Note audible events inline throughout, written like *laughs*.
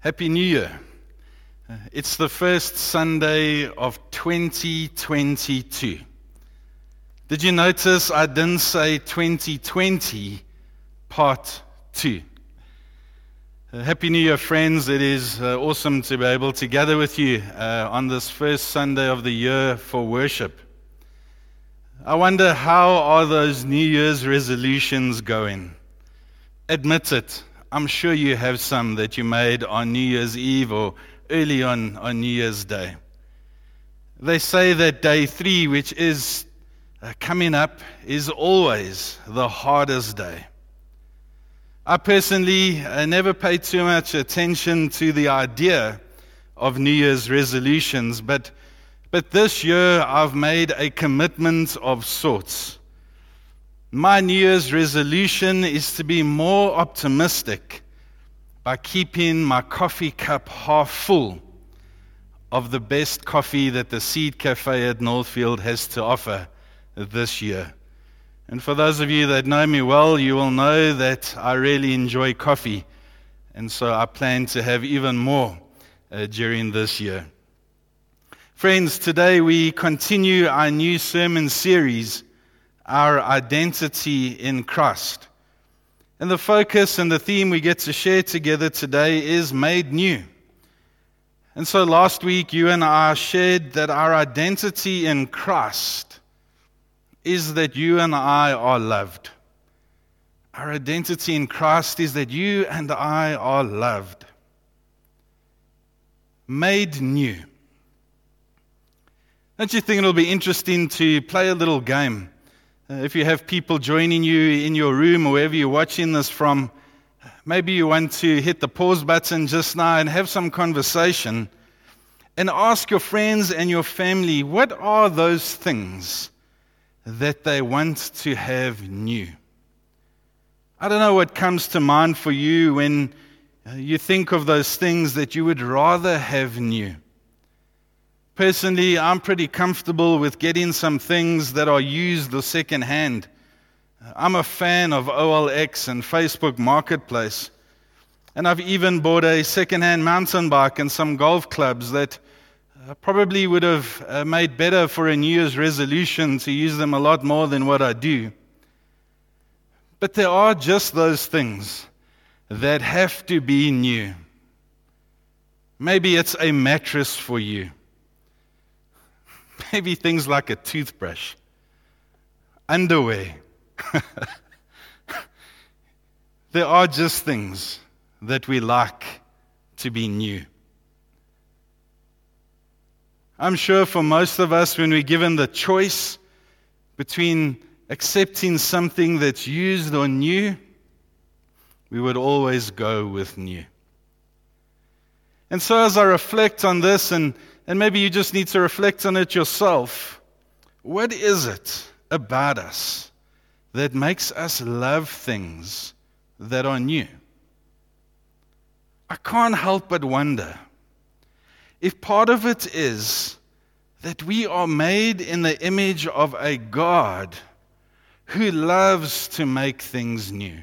Happy New Year. It's the first Sunday of 2022. Did you notice I didn't say 2020 part 2? Uh, Happy New Year, friends. It is uh, awesome to be able to gather with you uh, on this first Sunday of the year for worship. I wonder how are those New Year's resolutions going? Admit it. I'm sure you have some that you made on New Year's Eve or early on on New Year's Day. They say that day three, which is uh, coming up, is always the hardest day. I personally uh, never paid too much attention to the idea of New Year's resolutions, but, but this year I've made a commitment of sorts. My New Year's resolution is to be more optimistic by keeping my coffee cup half full of the best coffee that the Seed Cafe at Northfield has to offer this year. And for those of you that know me well, you will know that I really enjoy coffee. And so I plan to have even more uh, during this year. Friends, today we continue our new sermon series, Our Identity in Christ. And the focus and the theme we get to share together today is made new. And so last week, you and I shared that our identity in Christ is that you and I are loved. Our identity in Christ is that you and I are loved. Made new. Don't you think it'll be interesting to play a little game? Uh, if you have people joining you in your room or wherever you're watching this from, maybe you want to hit the pause button just now and have some conversation and ask your friends and your family what are those things that they want to have new? I don't know what comes to mind for you when uh, you think of those things that you would rather have new. Personally, I'm pretty comfortable with getting some things that are used or secondhand. I'm a fan of OLX and Facebook Marketplace. And I've even bought a secondhand mountain bike and some golf clubs that uh, probably would have uh, made better for a New Year's resolution to use them a lot more than what I do. But there are just those things that have to be new. Maybe it's a mattress for you. *laughs* Maybe things like a toothbrush, underwear. *laughs* there are just things that we like to be new. I'm sure for most of us, when we're given the choice between accepting something that's used or new, we would always go with new. And so, as I reflect on this, and, and maybe you just need to reflect on it yourself, what is it about us that makes us love things that are new? I can't help but wonder if part of it is that we are made in the image of a God who loves to make things new.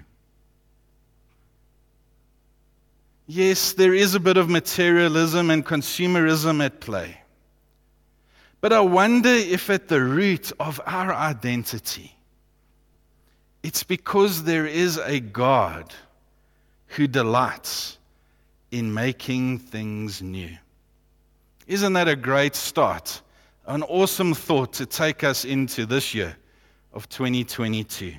Yes, there is a bit of materialism and consumerism at play. But I wonder if at the root of our identity, it's because there is a God who delights in making things new. Isn't that a great start? An awesome thought to take us into this year of 2022.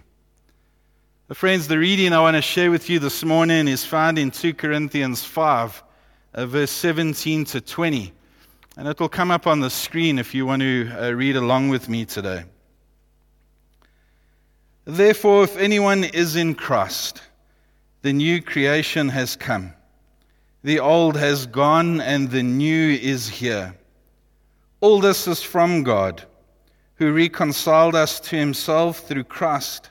Friends, the reading I want to share with you this morning is found in 2 Corinthians 5, uh, verse 17 to 20. And it will come up on the screen if you want to uh, read along with me today. Therefore, if anyone is in Christ, the new creation has come. The old has gone and the new is here. All this is from God, who reconciled us to himself through Christ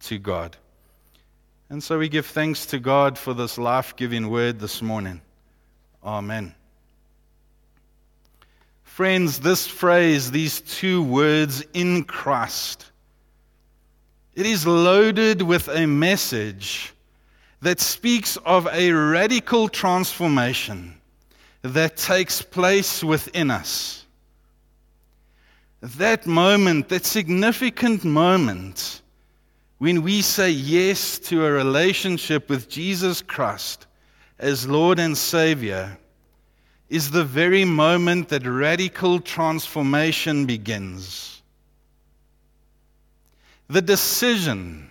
to God. And so we give thanks to God for this life giving word this morning. Amen. Friends, this phrase, these two words, in Christ, it is loaded with a message that speaks of a radical transformation that takes place within us. That moment, that significant moment, when we say yes to a relationship with Jesus Christ as Lord and Savior, is the very moment that radical transformation begins. The decision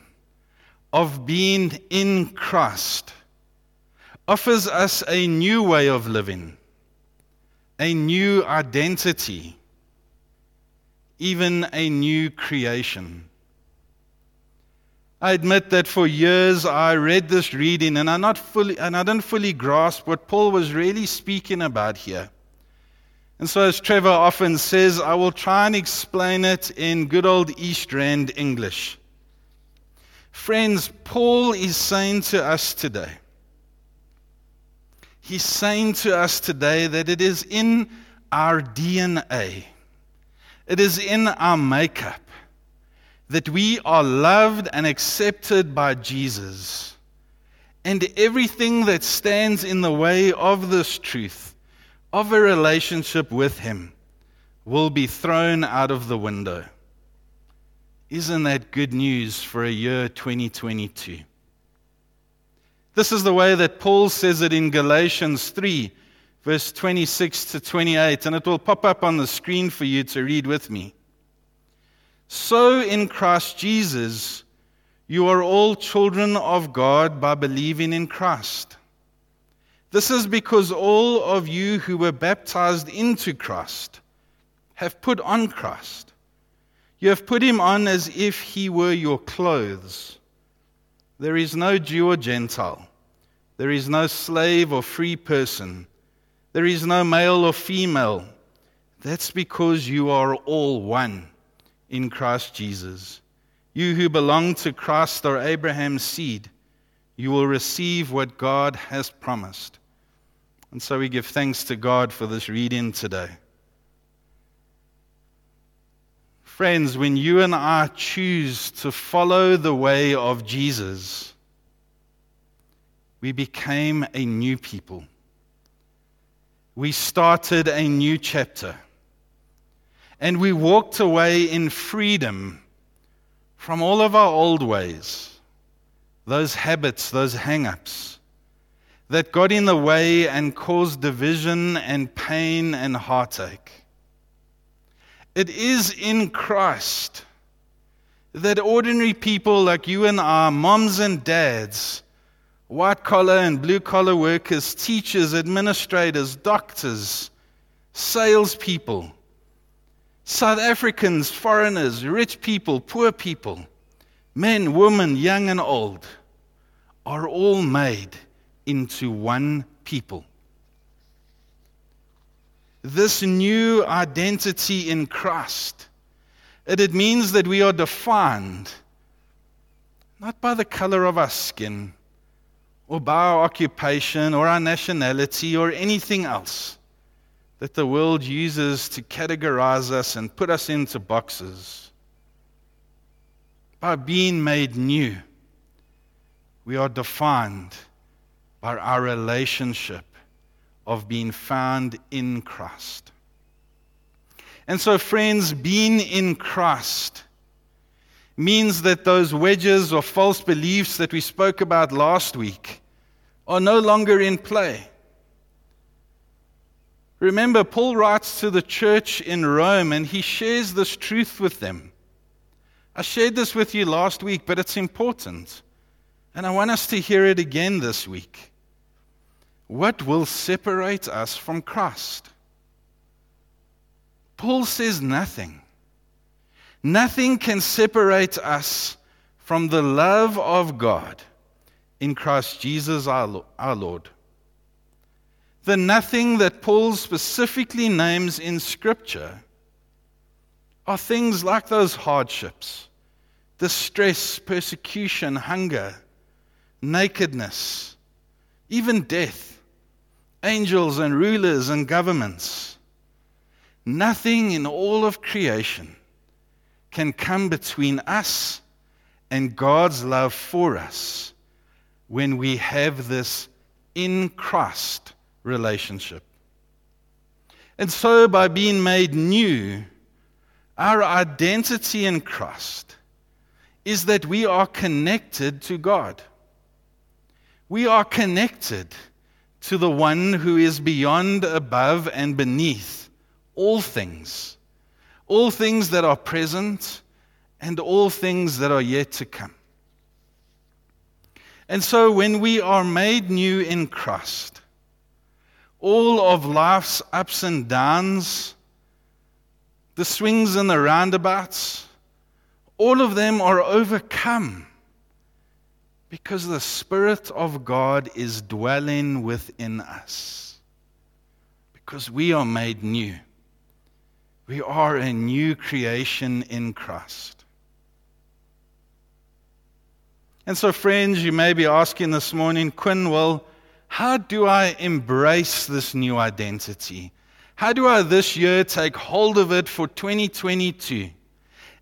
of being in Christ offers us a new way of living, a new identity, even a new creation. I admit that for years I read this reading and I, not fully, and I didn't fully grasp what Paul was really speaking about here. And so, as Trevor often says, I will try and explain it in good old East Rand English. Friends, Paul is saying to us today, he's saying to us today that it is in our DNA, it is in our makeup that we are loved and accepted by Jesus. And everything that stands in the way of this truth, of a relationship with Him, will be thrown out of the window. Isn't that good news for a year 2022? This is the way that Paul says it in Galatians 3, verse 26 to 28, and it will pop up on the screen for you to read with me. So in Christ Jesus, you are all children of God by believing in Christ. This is because all of you who were baptized into Christ have put on Christ. You have put him on as if he were your clothes. There is no Jew or Gentile. There is no slave or free person. There is no male or female. That's because you are all one in Christ Jesus. You who belong to Christ are Abraham's seed. You will receive what God has promised. And so we give thanks to God for this reading today. Friends, when you and I choose to follow the way of Jesus, we became a new people. We started a new chapter. And we walked away in freedom from all of our old ways, those habits, those hang ups that got in the way and caused division and pain and heartache. It is in Christ that ordinary people like you and I, moms and dads, white collar and blue collar workers, teachers, administrators, doctors, salespeople, South Africans, foreigners, rich people, poor people, men, women, young and old, are all made into one people. This new identity in Christ, it means that we are defined not by the color of our skin or by our occupation or our nationality or anything else that the world uses to categorize us and put us into boxes. By being made new, we are defined by our relationship of being found in Christ. And so, friends, being in Christ means that those wedges or false beliefs that we spoke about last week are no longer in play. Remember, Paul writes to the church in Rome and he shares this truth with them. I shared this with you last week, but it's important. And I want us to hear it again this week. What will separate us from Christ? Paul says nothing. Nothing can separate us from the love of God in Christ Jesus our Lord. The nothing that Paul specifically names in Scripture are things like those hardships, distress, persecution, hunger, nakedness, even death, angels and rulers and governments. Nothing in all of creation can come between us and God's love for us when we have this in Christ relationship. And so, by being made new, our identity in Christ is that we are connected to God. We are connected to the one who is beyond, above, and beneath all things, all things that are present and all things that are yet to come. And so, when we are made new in Christ, all of life's ups and downs, the swings and the roundabouts, all of them are overcome because the Spirit of God is dwelling within us. Because we are made new. We are a new creation in Christ. And so, friends, you may be asking this morning, Quinn, well, how do I embrace this new identity? How do I this year take hold of it for 2022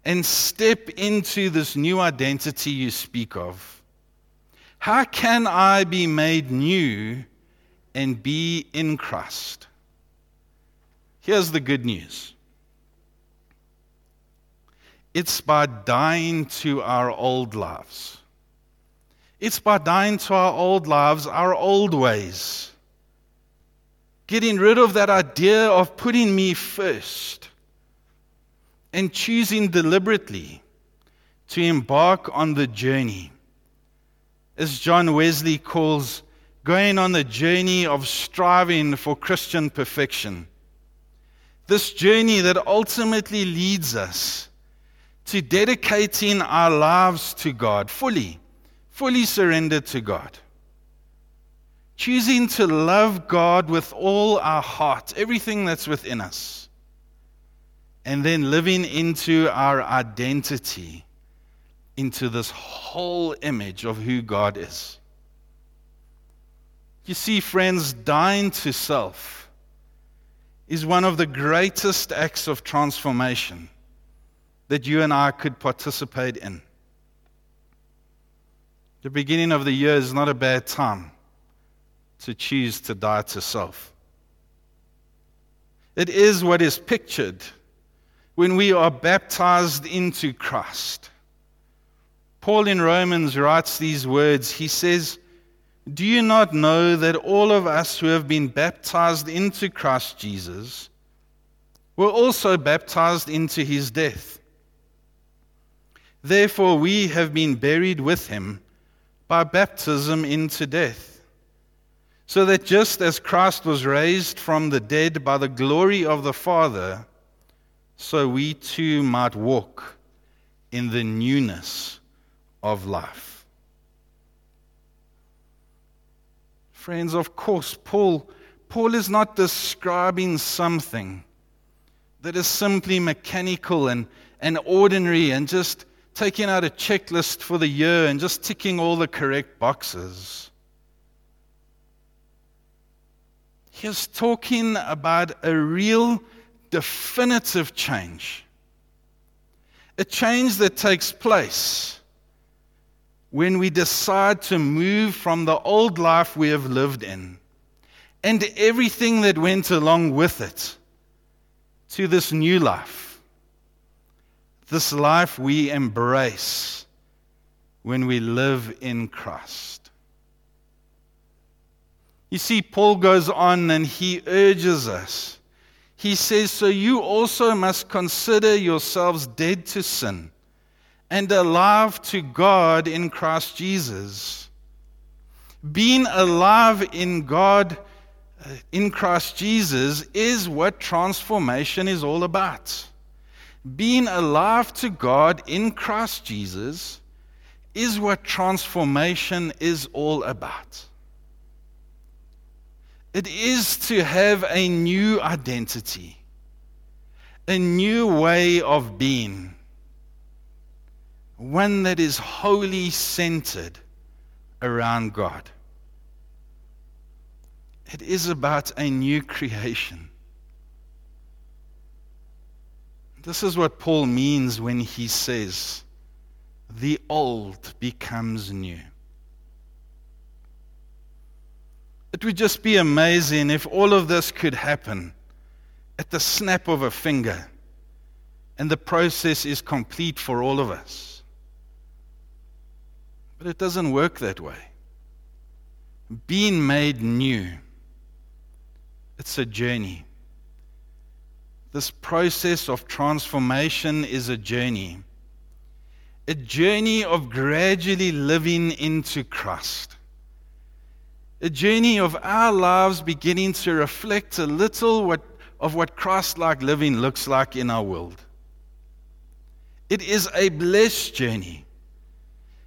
and step into this new identity you speak of? How can I be made new and be in Christ? Here's the good news it's by dying to our old lives. It's by dying to our old lives, our old ways. Getting rid of that idea of putting me first and choosing deliberately to embark on the journey. As John Wesley calls, going on the journey of striving for Christian perfection. This journey that ultimately leads us to dedicating our lives to God fully fully surrendered to God. Choosing to love God with all our heart, everything that's within us. And then living into our identity, into this whole image of who God is. You see, friends, dying to self is one of the greatest acts of transformation that you and I could participate in. The beginning of the year is not a bad time to choose to die to self. It is what is pictured when we are baptized into Christ. Paul in Romans writes these words. He says, Do you not know that all of us who have been baptized into Christ Jesus were also baptized into his death? Therefore, we have been buried with him by baptism into death. So that just as Christ was raised from the dead by the glory of the Father, so we too might walk in the newness of life. Friends, of course, Paul, Paul is not describing something that is simply mechanical and, and ordinary and just taking out a checklist for the year and just ticking all the correct boxes. He's talking about a real definitive change. A change that takes place when we decide to move from the old life we have lived in and everything that went along with it to this new life this life we embrace when we live in Christ. You see, Paul goes on and he urges us. He says, So you also must consider yourselves dead to sin and alive to God in Christ Jesus. Being alive in God, uh, in Christ Jesus, is what transformation is all about being alive to God in Christ Jesus is what transformation is all about. It is to have a new identity, a new way of being, one that is wholly centered around God. It is about a new creation. This is what Paul means when he says, the old becomes new. It would just be amazing if all of this could happen at the snap of a finger and the process is complete for all of us. But it doesn't work that way. Being made new, it's a journey. This process of transformation is a journey. A journey of gradually living into Christ. A journey of our lives beginning to reflect a little what, of what Christ like living looks like in our world. It is a blessed journey.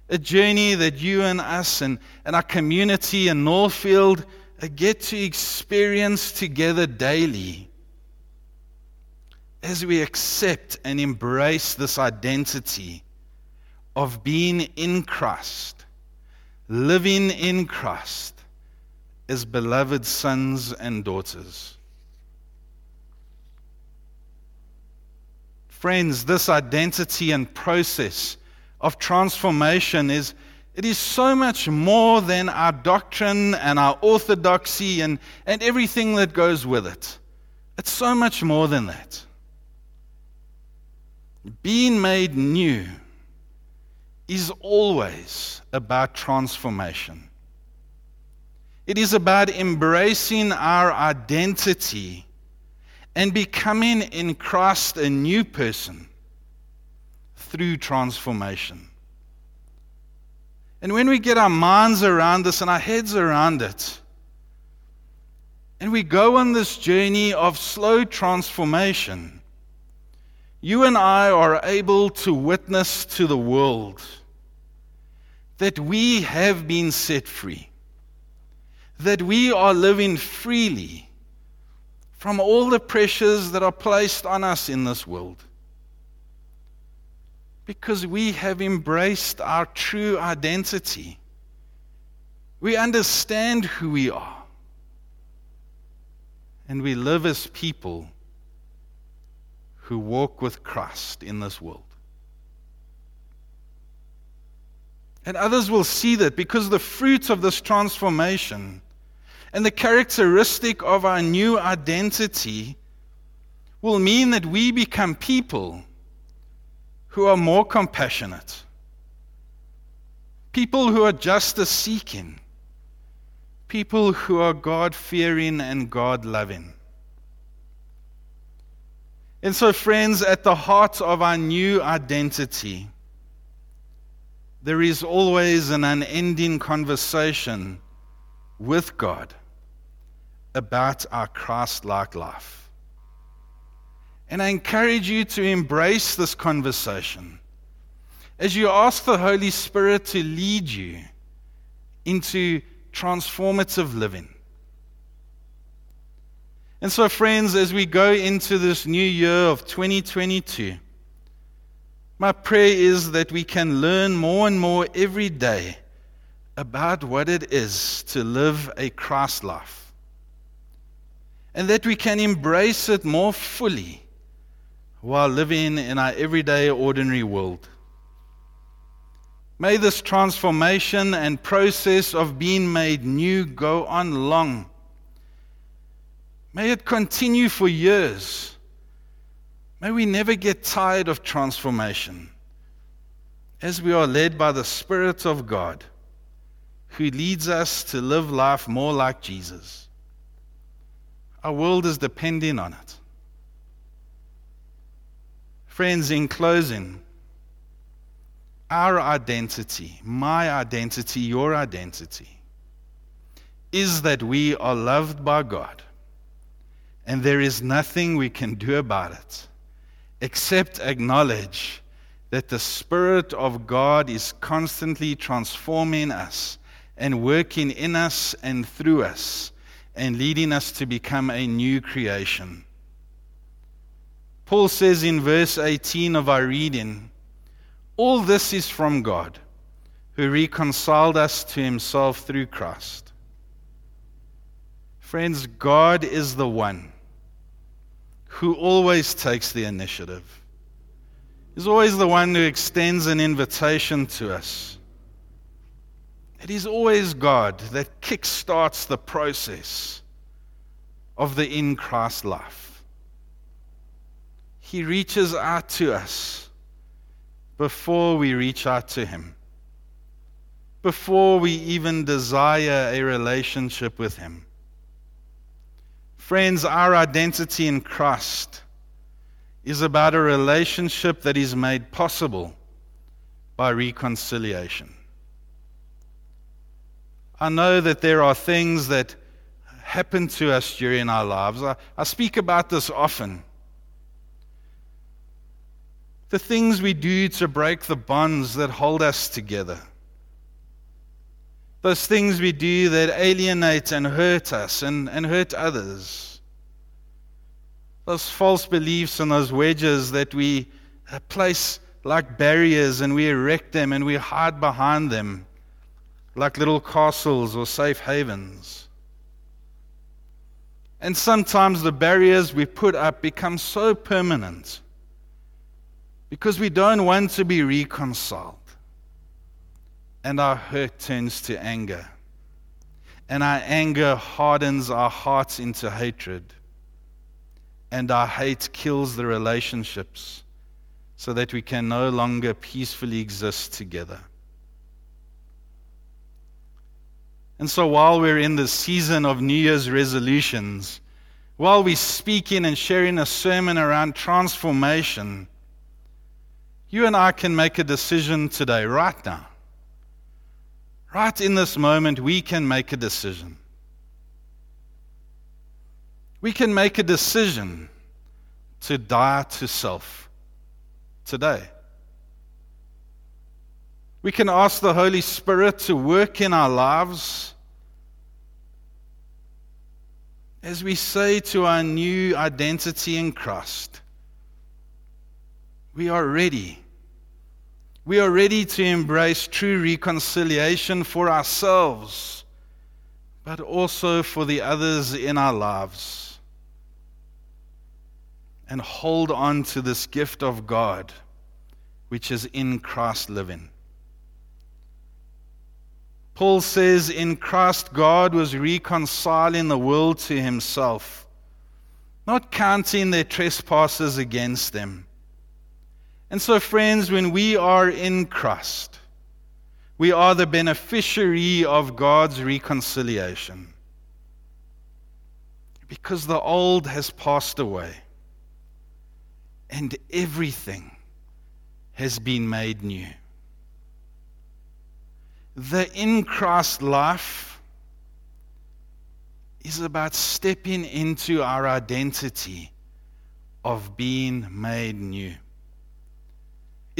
A journey that you and us and, and our community in Northfield get to experience together daily as we accept and embrace this identity of being in Christ, living in Christ as beloved sons and daughters. Friends, this identity and process of transformation is it is so much more than our doctrine and our orthodoxy and, and everything that goes with it. It's so much more than that. Being made new is always about transformation. It is about embracing our identity and becoming in Christ a new person through transformation. And when we get our minds around this and our heads around it, and we go on this journey of slow transformation, you and I are able to witness to the world that we have been set free, that we are living freely from all the pressures that are placed on us in this world. Because we have embraced our true identity. We understand who we are. And we live as people who walk with Christ in this world. And others will see that because the fruit of this transformation and the characteristic of our new identity will mean that we become people who are more compassionate, people who are justice seeking, people who are God fearing and God loving. And so, friends, at the heart of our new identity, there is always an unending conversation with God about our Christ like life. And I encourage you to embrace this conversation as you ask the Holy Spirit to lead you into transformative living. And so, friends, as we go into this new year of 2022, my prayer is that we can learn more and more every day about what it is to live a Christ life. And that we can embrace it more fully while living in our everyday, ordinary world. May this transformation and process of being made new go on long May it continue for years. May we never get tired of transformation as we are led by the Spirit of God who leads us to live life more like Jesus. Our world is depending on it. Friends, in closing, our identity, my identity, your identity, is that we are loved by God and there is nothing we can do about it except acknowledge that the Spirit of God is constantly transforming us and working in us and through us and leading us to become a new creation. Paul says in verse 18 of our reading, All this is from God, who reconciled us to himself through Christ. Friends, God is the one who always takes the initiative. He's always the one who extends an invitation to us. It is always God that kickstarts the process of the in Christ life. He reaches out to us before we reach out to Him, before we even desire a relationship with Him. Friends, our identity in Christ is about a relationship that is made possible by reconciliation. I know that there are things that happen to us during our lives. I, I speak about this often. The things we do to break the bonds that hold us together. Those things we do that alienate and hurt us and, and hurt others. Those false beliefs and those wedges that we place like barriers and we erect them and we hide behind them like little castles or safe havens. And sometimes the barriers we put up become so permanent because we don't want to be reconciled. And our hurt turns to anger. And our anger hardens our hearts into hatred. And our hate kills the relationships so that we can no longer peacefully exist together. And so while we're in the season of New Year's resolutions, while we're speaking and sharing a sermon around transformation, you and I can make a decision today, right now. Right in this moment, we can make a decision. We can make a decision to die to self today. We can ask the Holy Spirit to work in our lives as we say to our new identity in Christ. We are ready. We are ready to embrace true reconciliation for ourselves, but also for the others in our lives. And hold on to this gift of God, which is in Christ living. Paul says, In Christ, God was reconciling the world to himself, not counting their trespasses against them. And so, friends, when we are in Christ, we are the beneficiary of God's reconciliation. Because the old has passed away and everything has been made new the in Christ life is about stepping into our identity of being made new.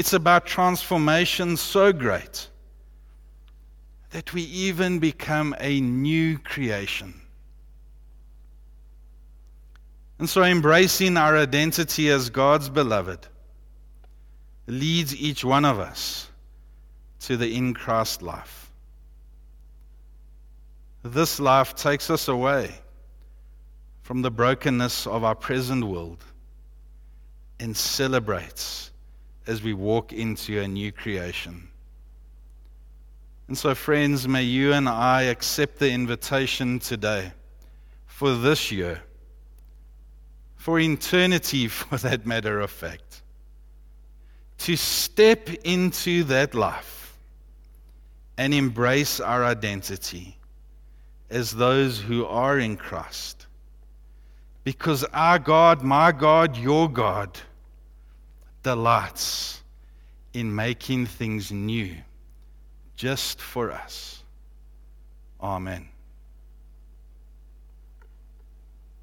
It's about transformation so great that we even become a new creation. And so, embracing our identity as God's beloved leads each one of us to the in Christ life. This life takes us away from the brokenness of our present world and celebrates as we walk into a new creation. And so, friends, may you and I accept the invitation today for this year, for eternity, *laughs* for that matter of fact, to step into that life and embrace our identity as those who are in Christ. Because our God, my God, your God, delights in making things new just for us. Amen.